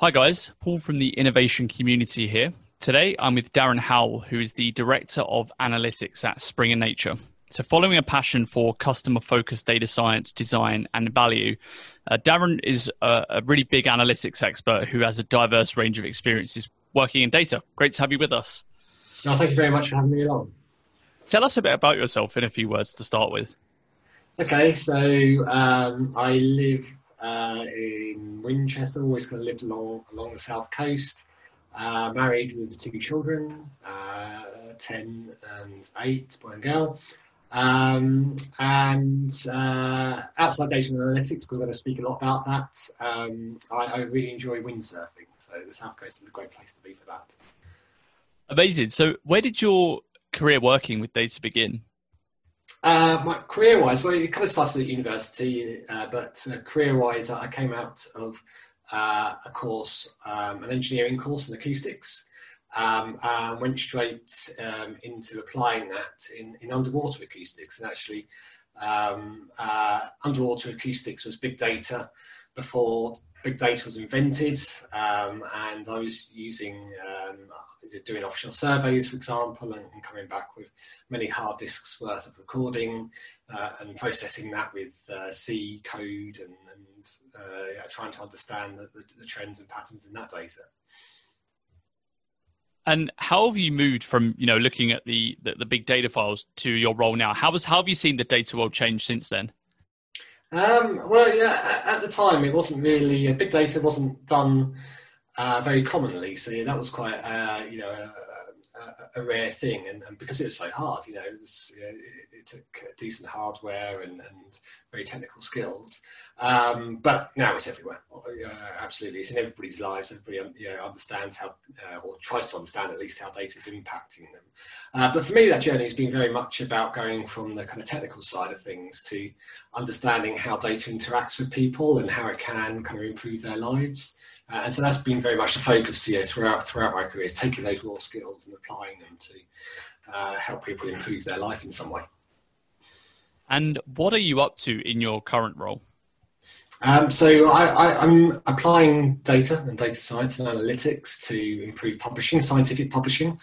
Hi, guys. Paul from the innovation community here. Today, I'm with Daren Howell, who is the Director of Analytics at Springer Nature. So, following a passion for customer focused data science, design, and value, uh, Daren is a, a, really big analytics expert who has a diverse range of experiences working in data. Great to have you with us. No, thank you very much for having me along. Tell us a bit about yourself in a few words to start with. Okay, so um, I live uh, in Winchester, always kind of lived along along the south coast. Uh, married with two children, uh, 10 and 8, boy and girl. Um, and uh, outside data and analytics, we're going to speak a lot about that. Um, I, I, really enjoy windsurfing, so the south coast is a great place to be for that. Amazing. So, where did your career working with data begin? Uh, my career-wise, well, it kind of started at university, uh, but uh, career-wise, I came out of uh, a course, um, an engineering course in acoustics, um, and went straight um, into applying that in, in, underwater acoustics. And actually, um, uh, underwater acoustics was big data before big data was invented, um, and I was using um, doing offshore surveys, for example, and, and, coming back with many hard disks worth of recording uh, and processing that with uh, C code and, and uh, yeah, trying to understand the, the, the, trends and patterns in that data. And how have you moved from you know looking at the, the, the big data files to your role now? How has how have you seen the data world change since then? Um, well, yeah, at the time it wasn't really big data wasn't done uh, very commonly. So yeah, that was quite, uh, you know, a, a, a rare thing. And, and, because it was so hard, you know, it, was, it, it took decent hardware and, and very technical skills. Um, but now it's everywhere. Uh, absolutely, it's in everybody's lives. Everybody you know, understands how, uh, or tries to understand at least how data is impacting them. Uh, but for me, that journey has been very much about going from the kind of technical side of things to understanding how data interacts with people and how it can kind of improve their lives. Uh, and so that's been very much the focus you know, throughout throughout my career is taking those raw skills and applying them to uh, help people improve their life in some way. And what are you up to in your current role? Um, so I, am applying data and data science and analytics to improve publishing, scientific publishing.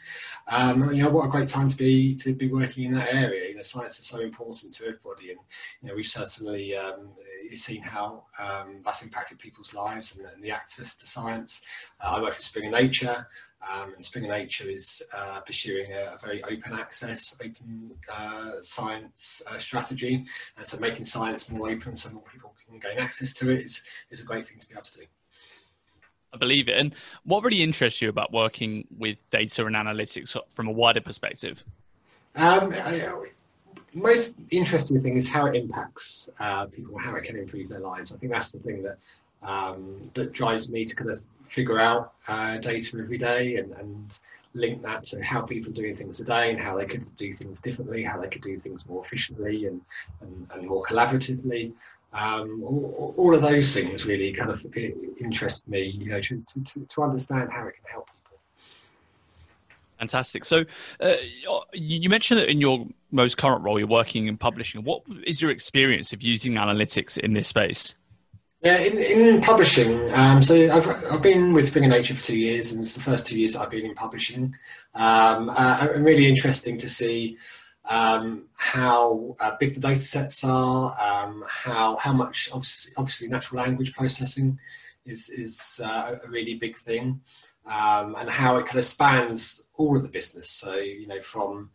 Um, you know, what a great time to be to be working in that area. You know, science is so important to everybody, and you know, we've certainly um, seen how um, that's impacted people's lives and, and the access to science. Uh, I work for Springer Nature, um, and Springer Nature is uh, pursuing a, a, very open access, open uh, science uh, strategy. And so making science more open so more people can gain access to it is, is a great thing to be able to do. I believe it. And what really interests you about working with data and analytics from a wider perspective? Um, I, most interesting thing is how it impacts uh, people, how it can improve their lives. I think that's the thing that um, that drives me to kind of figure out uh, data every day and, and link that to how people are doing things today and how they could do things differently, how they could do things more efficiently and, and, and more collaboratively. Um, all, all, of those things really kind of interest me, you know, to, to, to understand how it can help people. Fantastic. So, uh, you mentioned that in your most current role, you're working in publishing. What is your experience of using analytics in this space? Yeah, in, in publishing, um, so I've, I've been with Springer Nature for two years, and it's the first two years I've been in publishing. Um, uh, really interesting to see um, how uh, big the data sets are, um, how how much obviously, obviously, natural language processing is is uh, a really big thing, um, and how it kind of spans all of the business. So you know from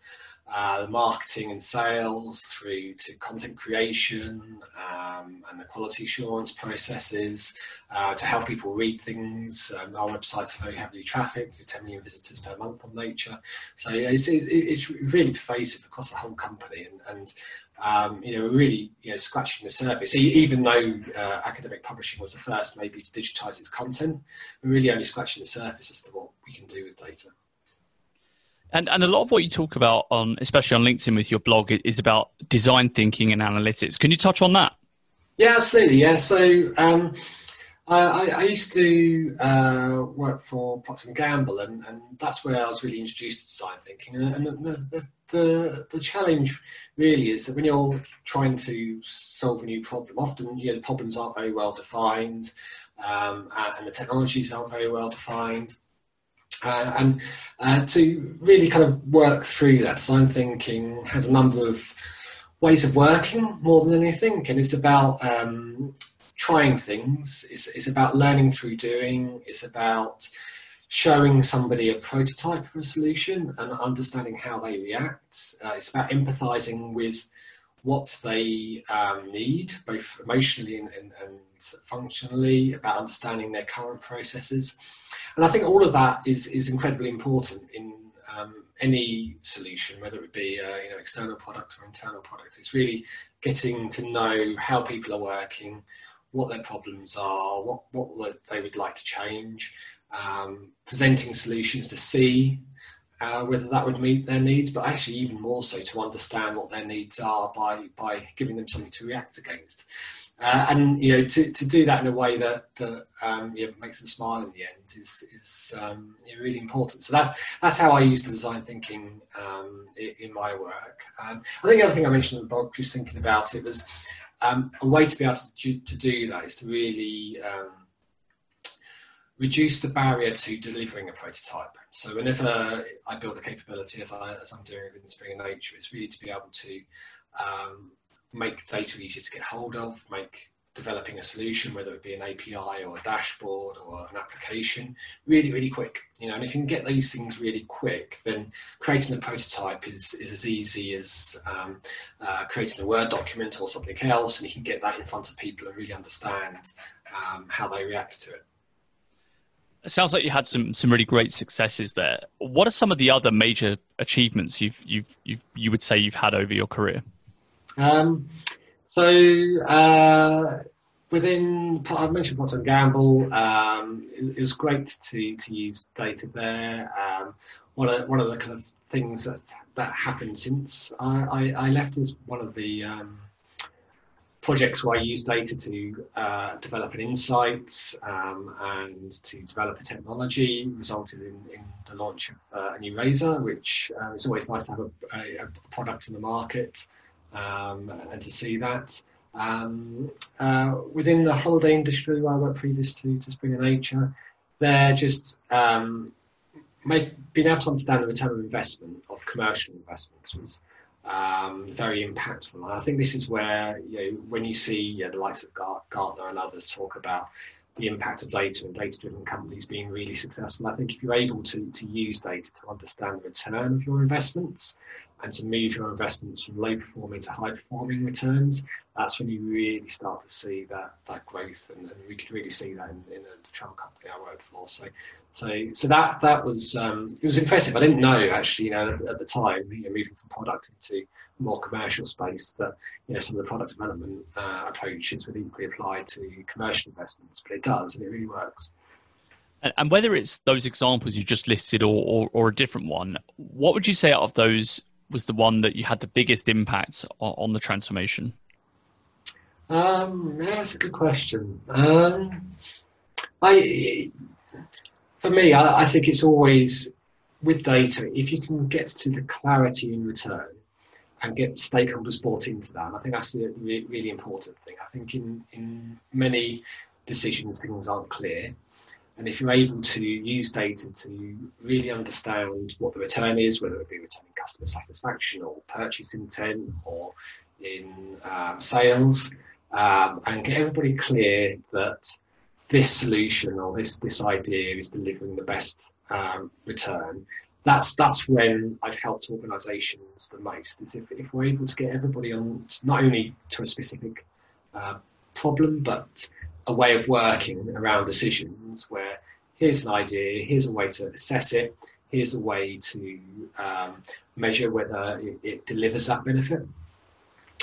uh, the marketing and sales through to content creation um, and the quality assurance processes uh, to help people read things. Um, our website's very heavily trafficked, with 10 million visitors per month on Nature. So it's, it, it's really pervasive across the whole company. And, and um, you know, really you know, scratching the surface. Even though uh, academic publishing was the first maybe to digitize its content, we're really only scratching the surface as to what we can do with data. And and a lot of what you talk about on, especially on LinkedIn with your blog, is about design thinking and analytics. Can you touch on that? Yeah, absolutely. Yeah, so um, I, I, used to uh, work for Procter and Gamble, and, and, that's where I was really introduced to design thinking. And, the, the, the, the, challenge really is that when you're trying to solve a new problem, often you know, the problems aren't very well defined, um, and the technologies aren't very well defined. Uh, and uh, to really kind of work through that, design thinking has a number of ways of working more than anything, and it's about um, trying things. It's, it's about learning through doing. It's about showing somebody a prototype of a solution and understanding how they react. Uh, it's about empathizing with what they um, need, both emotionally and, and, and, functionally, about understanding their current processes. And I think all of that is, is incredibly important in um, any solution, whether it be uh, you know external product or internal product. It's really getting to know how people are working, what their problems are, what, what they would like to change, um, presenting solutions to see uh, whether that would meet their needs, but actually even more so to understand what their needs are by, by giving them something to react against. Uh, and you know to, to do that in a way that, that um, you know, makes them smile in the end is is um, really important. So that's that's how I use the design thinking um, in, in, my work. Um, I think the other thing I mentioned, Bob, just thinking about it was um, a way to be able to, to do that is to really um, reduce the barrier to delivering a prototype. So whenever I build a capability, as, I, as I'm doing within Springer Nature, it's really to be able to um, make data easier to get hold of, make developing a solution, whether it be an API or a dashboard or an application, really, really quick. You know, and if you can get these things really quick, then creating a prototype is, is as easy as um, uh, creating a Word document or something else, and you can get that in front of people and really understand um, how they react to it. It sounds like you had some some really great successes there. What are some of the other major achievements you've you've, you've you would say you've had over your career? Um, so uh, within, I mentioned Procter Gamble. Um, it, it, was great to to use data there. Um, one of one of the kind of things that that happened since I, I, I left is one of the um, projects where I used data to uh, develop an insight um, and to develop a technology resulted in, in the launch of uh, a new razor, which uh, it's always nice to have a, a, a product in the market um, and to see that. Um, uh, within the holiday industry where I worked previous to, to Springer Nature, they're just um, make, being able to understand the return of investment of commercial investments was um, very impactful. And I think this is where you know, when you see the likes of Gartner and others talk about the impact of data and data-driven companies being really successful. I think if you're able to, to use data to understand the return of your investments and to move your investments from low performing to high performing returns, that's when you really start to see that that growth, and, and we could really see that in, in the, travel company I worked for. So, so, so that that was um, it was impressive. I didn't know actually, you know, at, at the time, you know, moving from product into more commercial space, that you know some of the product development uh, approaches would equally apply to commercial investments, but it does, and it really works. And, and whether it's those examples you just listed or, or, or a different one, what would you say out of those was the one that you had the biggest impact on, on the transformation? Um, that's a good question. Um, I, for me, I, I, think it's always with data. If you can get to the clarity in return and get stakeholders bought into that, I think that's the really, really important thing. I think in in many decisions, things aren't clear. And if you're able to use data to really understand what the return is, whether it be returning customer satisfaction or purchase intent or in um, sales, um, and get everybody clear that this solution or this this idea is delivering the best um, return. That's that's when I've helped organisations the most. Is if, if we're able to get everybody on not only to a specific uh, problem, but a way of working around decisions where here's an idea, here's a way to assess it, here's a way to um, measure whether it, it, delivers that benefit.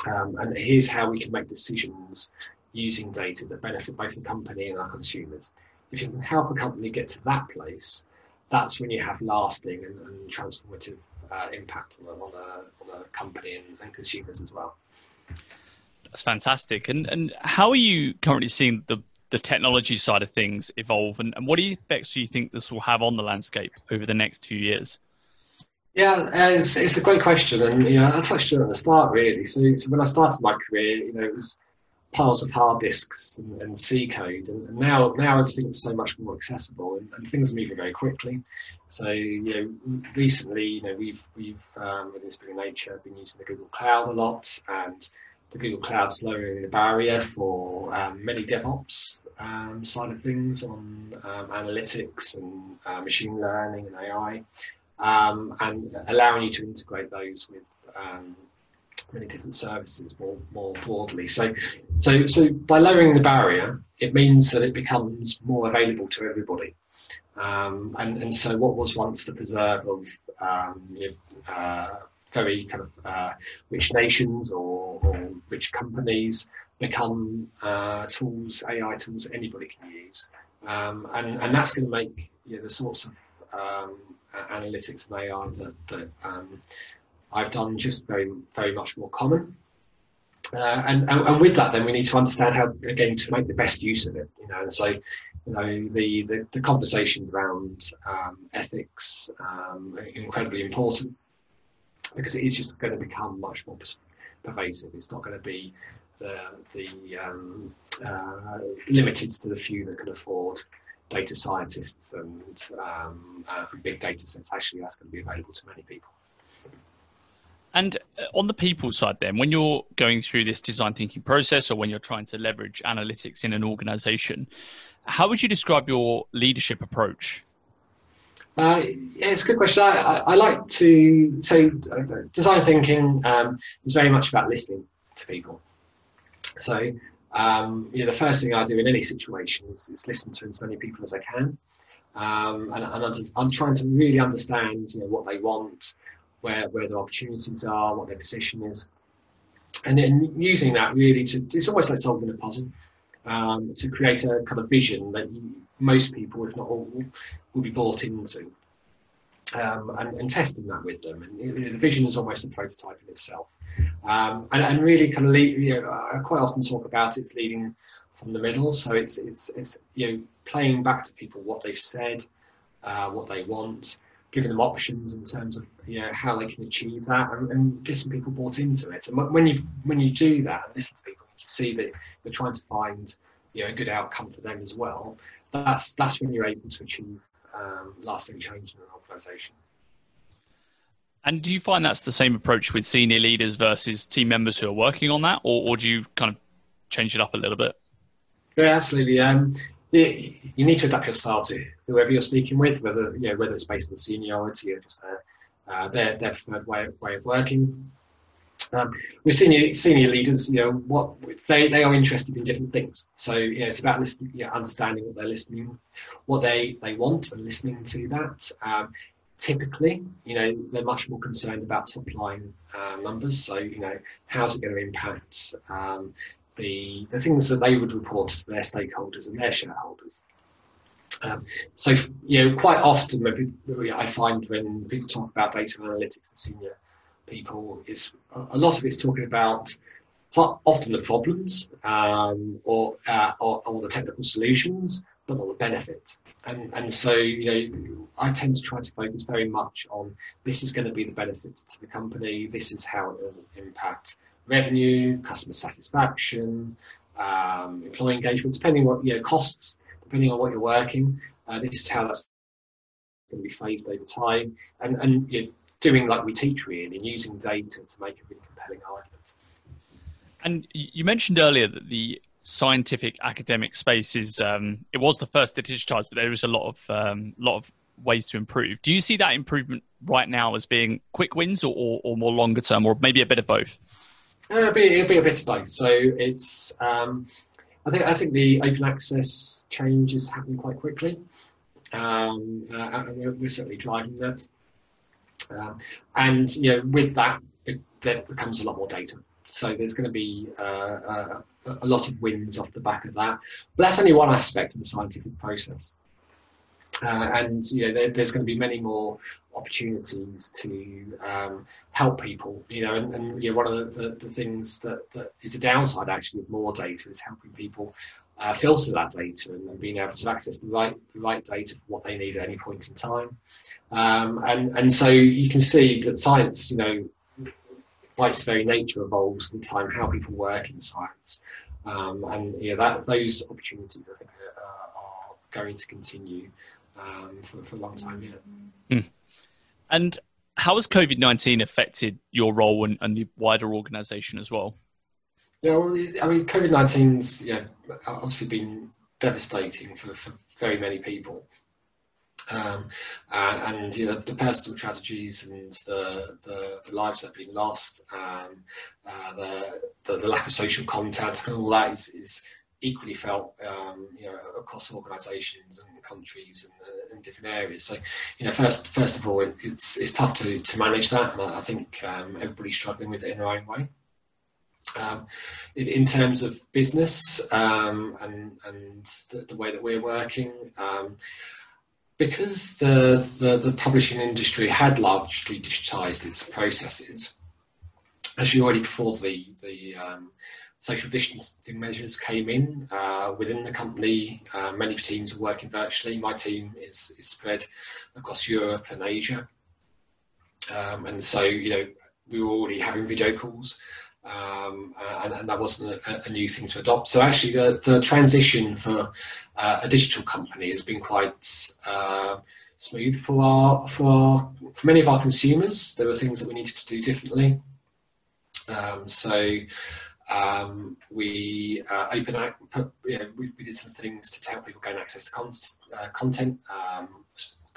Um, and here's how we can make decisions using data that benefit both the company and our consumers. If you can help a company get to that place, that's when you have lasting and, and transformative uh, impact on a, on, a, on a company and, and consumers as well. That's fantastic. And and how are you currently seeing the the technology side of things evolve, and, and what effects do you think this will have on the landscape over the next few years? Yeah, uh, it's, it's a great question, and you know I touched on it at the start really. So, so when I started my career, you know, it was piles of hard disks and, and C code, and, and, now now everything's so much more accessible, and, and, things are moving very quickly. So you know, recently, you know, we've we've um, within Springer Nature been using the Google Cloud a lot, and the Google Cloud's lowering the barrier for um, many DevOps um, side of things on um, analytics and uh, machine learning and AI, um, and allowing you to integrate those with um, many different services more, more broadly. So, so, so by lowering the barrier, it means that it becomes more available to everybody. Um, and, and so what was once the preserve of you know, uh, very kind of uh, rich nations or, or, rich companies become uh, tools, AI tools anybody can use. Um, and, and that's going to make you know, the sorts of um, analytics and AI that, that um, I've done just very, very much more common. Uh, and, and, and with that, then we need to understand how again to make the best use of it. You know, and so you know the the, the conversations around um, ethics um, incredibly important because it is just going to become much more pervasive. It's not going to be the the um, uh, limited to the few that can afford data scientists and um, uh, big data sets. Actually, that's going to be available to many people. And uh, on the people side, then, when you're going through this design thinking process or when you're trying to leverage analytics in an organization, how would you describe your leadership approach? Uh, yeah, it's a good question. I, I, I like to say uh, design thinking um, is very much about listening to people. So, um, you know, the first thing I do in any situation is, is listen to as many people as I can. Um, and, and I'm trying to really understand, you know, what they want, where where their opportunities are, what their position is, and then using that really to it's almost like solving a puzzle um, to create a kind of vision that you, most people, if not all, will be bought into. Um, and, and, testing that with them. And the vision is almost a prototype in itself. Um, and, and, really kind of lead, you know, I quite often talk about it's leading from the middle. So it's, it's, it's, you know, playing back to people what they've said, uh, what they want, giving them options in terms of you know how they can achieve that and, and getting people bought into it. And when you when you do that and listen to people, you can see that you're trying to find you know a good outcome for them as well. That's that's when you're able to achieve um, lasting change in an organisation. And do you find that's the same approach with senior leaders versus team members who are working on that, or, or do you kind of change it up a little bit? Yeah, absolutely. Um, you need to adapt your style to whoever you're speaking with, whether you know whether it's based on seniority or just uh, uh, their their preferred way, way of working. Um, with senior senior leaders, you know what they, they are interested in different things. So you know, it's about listening, you know, understanding what they're listening, what they they want, and listening to that. Um, typically, you know, they're much more concerned about top line uh, numbers. So you know, how's it going to impact um, the, the things that they would report to their stakeholders and their shareholders. Um, so, you know, quite often I find when people talk about data analytics and senior people, is a lot of it's talking about often the problems um, or, uh, or, or the technical solutions, but not the benefit. And and so you know, I tend to try to focus very much on this is going to be the benefit to the company. This is how it will impact revenue, customer satisfaction, um, employee engagement, depending what you know costs, depending on what you're working. Uh, this is how that's going to be phased over time, and and you know, doing like we teach really, and using data to make a really compelling argument. And you mentioned earlier that the scientific academic space is um, it was the first to digitize, but there is a lot of um, lot of ways to improve. Do you see that improvement right now as being quick wins or, or, or more longer term, or maybe a bit of both? Uh, it'll, be, it'll be a bit of both. So it's, um, I think, I think the open access change is happening quite quickly. Um, uh, we're, we're, certainly driving that. Um, and you know, with that, it, there becomes a lot more data. So there's going to be uh, uh, a lot of wins off the back of that. But that's only one aspect of the scientific process. Uh, and you know, there, there's going to be many more opportunities to um, help people. You know, and, and you know, one of the, the, the, things that, that is a downside actually of more data is helping people uh, filter that data and, being able to access the right the right data for what they need at any point in time. Um, and and so you can see that science, you know, by its very nature, evolves with time. How people work in science, um, and yeah, that those opportunities I think are, are going to continue um, for, for a long time yet. Mm. And how has COVID nineteen affected your role and, and the wider organisation as well? Yeah, well, I mean, COVID 19's yeah, obviously been devastating for, for very many people. Um, uh, and you know, the personal tragedies and the, the, the, lives that have been lost, um, uh, the, the, the lack of social contact, and all that is, is equally felt, um, you know, across organisations and countries and, uh, different areas. So, you know, first first of all, it, it's it's tough to, to manage that, and I think um, everybody's struggling with it in their own way. Um, in, in, terms of business um, and, and the, the, way that we're working, um, because the, the, the, publishing industry had largely digitized its processes, as actually already before the, the um, social distancing measures came in uh, within the company, uh, many teams are working virtually. My team is, is spread across Europe and Asia. Um, and so, you know, we were already having video calls um, and, and, that wasn't a, a, new thing to adopt. So actually, the, the transition for uh, a digital company has been quite uh, smooth for our for our, for many of our consumers. There were things that we needed to do differently. Um, so um, we uh, open put, you know, we, we, did some things to help people gain access to con- uh, content, um,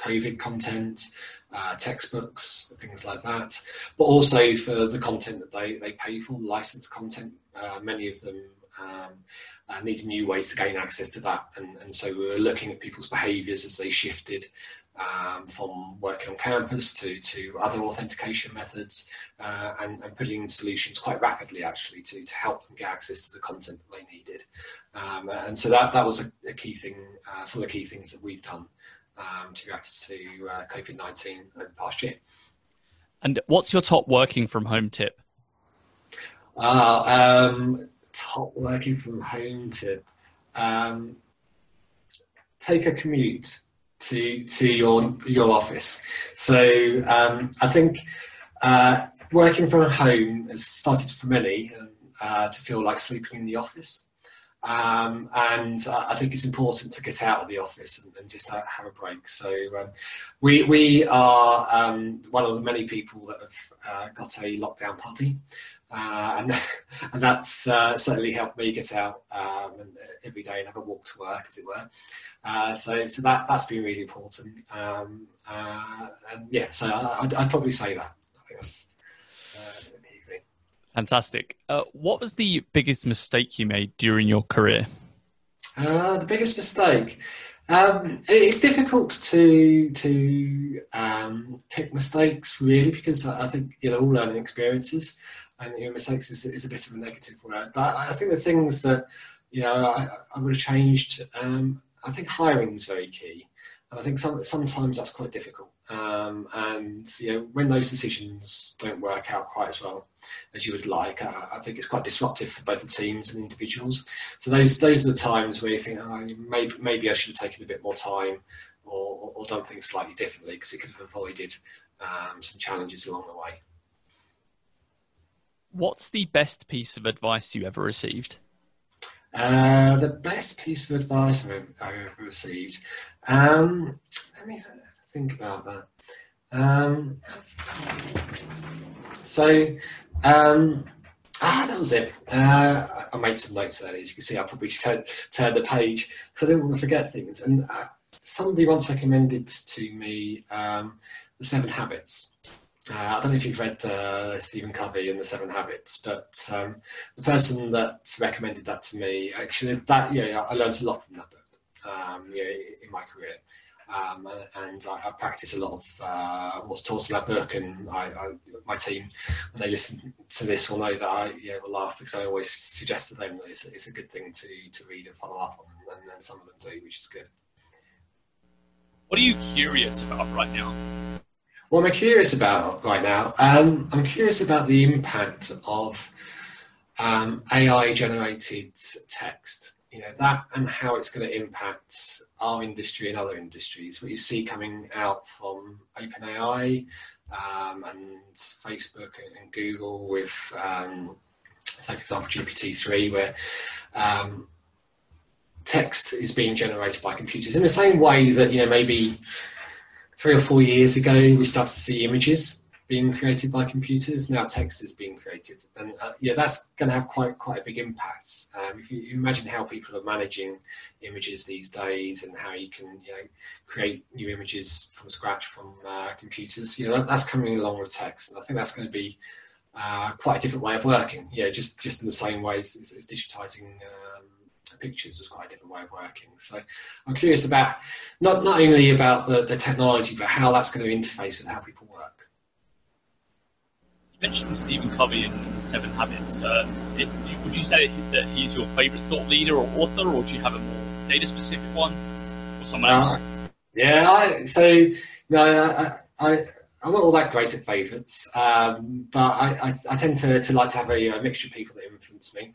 COVID content uh, textbooks, things like that, but also for the content that they, they pay for, licensed content. Uh, many of them um, uh, new ways to gain access to that. And, and so we were looking at people's behaviours as they shifted um, from working on campus to, to other authentication methods uh, and, and, putting solutions quite rapidly actually to, to help them get access to the content that they needed. Um, and so that, that was a, a key thing, uh, some of the key things that we've done um, to react to uh, COVID 19 over the past year. And what's your top working from home tip? Uh, um, top working from home tip. Um, take a commute to to your your office. So um, I think uh, working from home has started for many uh, to feel like sleeping in the office. Um, and I think it's important to get out of the office and, and just have, a break. So um, we we are um, one of the many people that have uh, got a lockdown puppy, uh, and, and that's uh, certainly helped me get out um, and, uh, every day and have a walk to work, as it were. So so that that's been really important. Um, and yeah, so I, would probably say that. Fantastic. Uh, what was the biggest mistake you made during your career? Uh, the biggest mistake. Um, it's difficult to to um, pick mistakes really because I think you know all learning experiences, and you know, mistakes is, is, a bit of a negative word. But I think the things that you know I, I would have changed. Um, I think hiring was very key. And I think some, sometimes that's quite difficult. Um, and you know, when those decisions don't work out quite as well as you would like, uh, I think it's quite disruptive for both the teams and individuals. So those those are the times where you think, oh, maybe maybe I should have taken a bit more time or, or, or done things slightly differently because it could have avoided um, some challenges along the way. What's the best piece of advice you ever received? Uh, the best piece of advice I've, I've ever received. Um, let me think about that. Um, so, um, ah, that was it. Uh, I made some notes earlier. As you can see, I probably turned turn the page because I didn't want to forget things. And uh, somebody once recommended to me um, the Seven Habits. Uh, I don't know if you've read uh, Stephen Covey and the Seven Habits, but um, the person that recommended that to me, actually, that yeah, I learned a lot from that book. Um, yeah, in my career, um, and I, I, practice a lot of uh, what's taught in that book. And I, I, my team, when they listen to this, will know that I yeah, will laugh because I always suggest to them that it's, it's a good thing to to read and follow up on, and then some of them do, which is good. What are you curious about right now? What I'm curious about right now, um, I'm curious about the impact of um, AI generated text, you know, that and how it's going to impact our industry and other industries. What you see coming out from OpenAI um, and Facebook and, Google with, um, say, for example, GPT-3, where um, text is being generated by computers in the same way that, you know, maybe three or four years ago we started to see images being created by computers. Now text is being created, and uh, yeah, that's going to have quite quite a big impact. Um, if you, imagine how people are managing images these days, and how you can you know create new images from scratch from uh, computers, you know that, that's coming along with text, and I think that's going to be uh, quite a different way of working. Yeah, just just in the same ways as, as digitizing. Um, pictures was quite a different way of working. So I'm curious about not not only about the, the technology, but how that's going to interface with how people mentioned Stephen Covey in Seven Habits. Uh, if, would you say that he's your favourite thought leader or author, or do you have a more data specific one, or someone else? Uh, yeah, I, so no, I, I, I'm not all that great at favourites, um, but I, I, I, tend to, to like to have a, a mixture of people that influence me.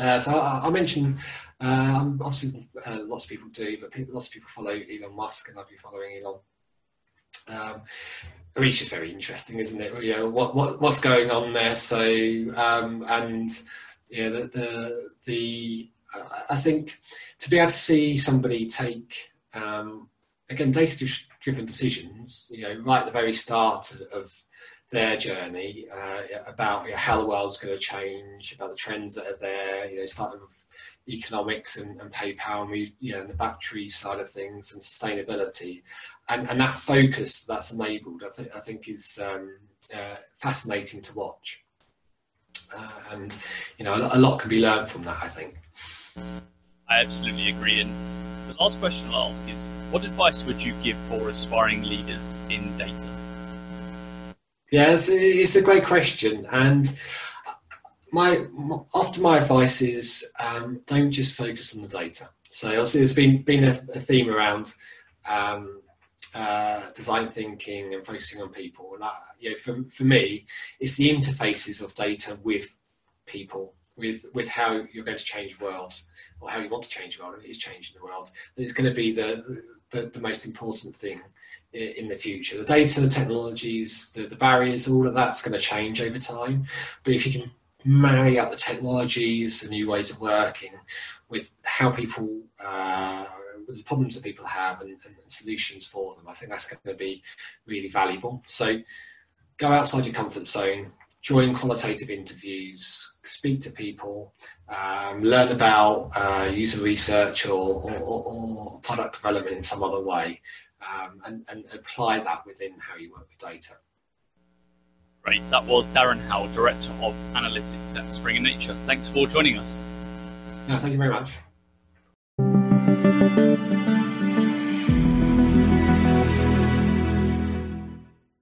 Uh, so I, I mentioned, um, obviously, uh, lots of people do, but people, lots of people follow Elon Musk, and I've been following Elon um, It's just very interesting, isn't it? You know, what, what what's going on there? So, um, and yeah, the the, the I think to be able to see somebody take um, again data-driven decisions, you know, right at the very start of their journey uh, about you know, how the world's going to change, about the trends that are there. You know, starting with economics and, and PayPal, and we, you know, and the battery side of things and sustainability, and, and that focus that's enabled, I think, I think is um, uh, fascinating to watch. Uh, and you know, a, a lot can be learned from that. I think. I absolutely agree. And the last question I'll ask is, what advice would you give for aspiring leaders in data? Yeah, it's it's a great question, and my often my advice is um, don't just focus on the data. So obviously there's been been a, a theme around um, uh, design thinking and focusing on people. And I, you know, for for me, it's the interfaces of data with people, with with how you're going to change the world or how you want to change the world, it is changing the world. It's going to be the the, the most important thing in the future. The data, the technologies, the, the barriers, all of that's going to change over time. But if you can marry up the technologies, the new ways of working with how people, uh, the problems that people have and, and, solutions for them. I think that's going to be really valuable. So go outside your comfort zone, join qualitative interviews, speak to people, um, learn about uh, user research or, or, or, product development in some other way, um, and, and apply that within how you work with data. Great. That was Daren Howell, Director of Analytics at Springer Nature. Thanks for joining us. Thank you very much.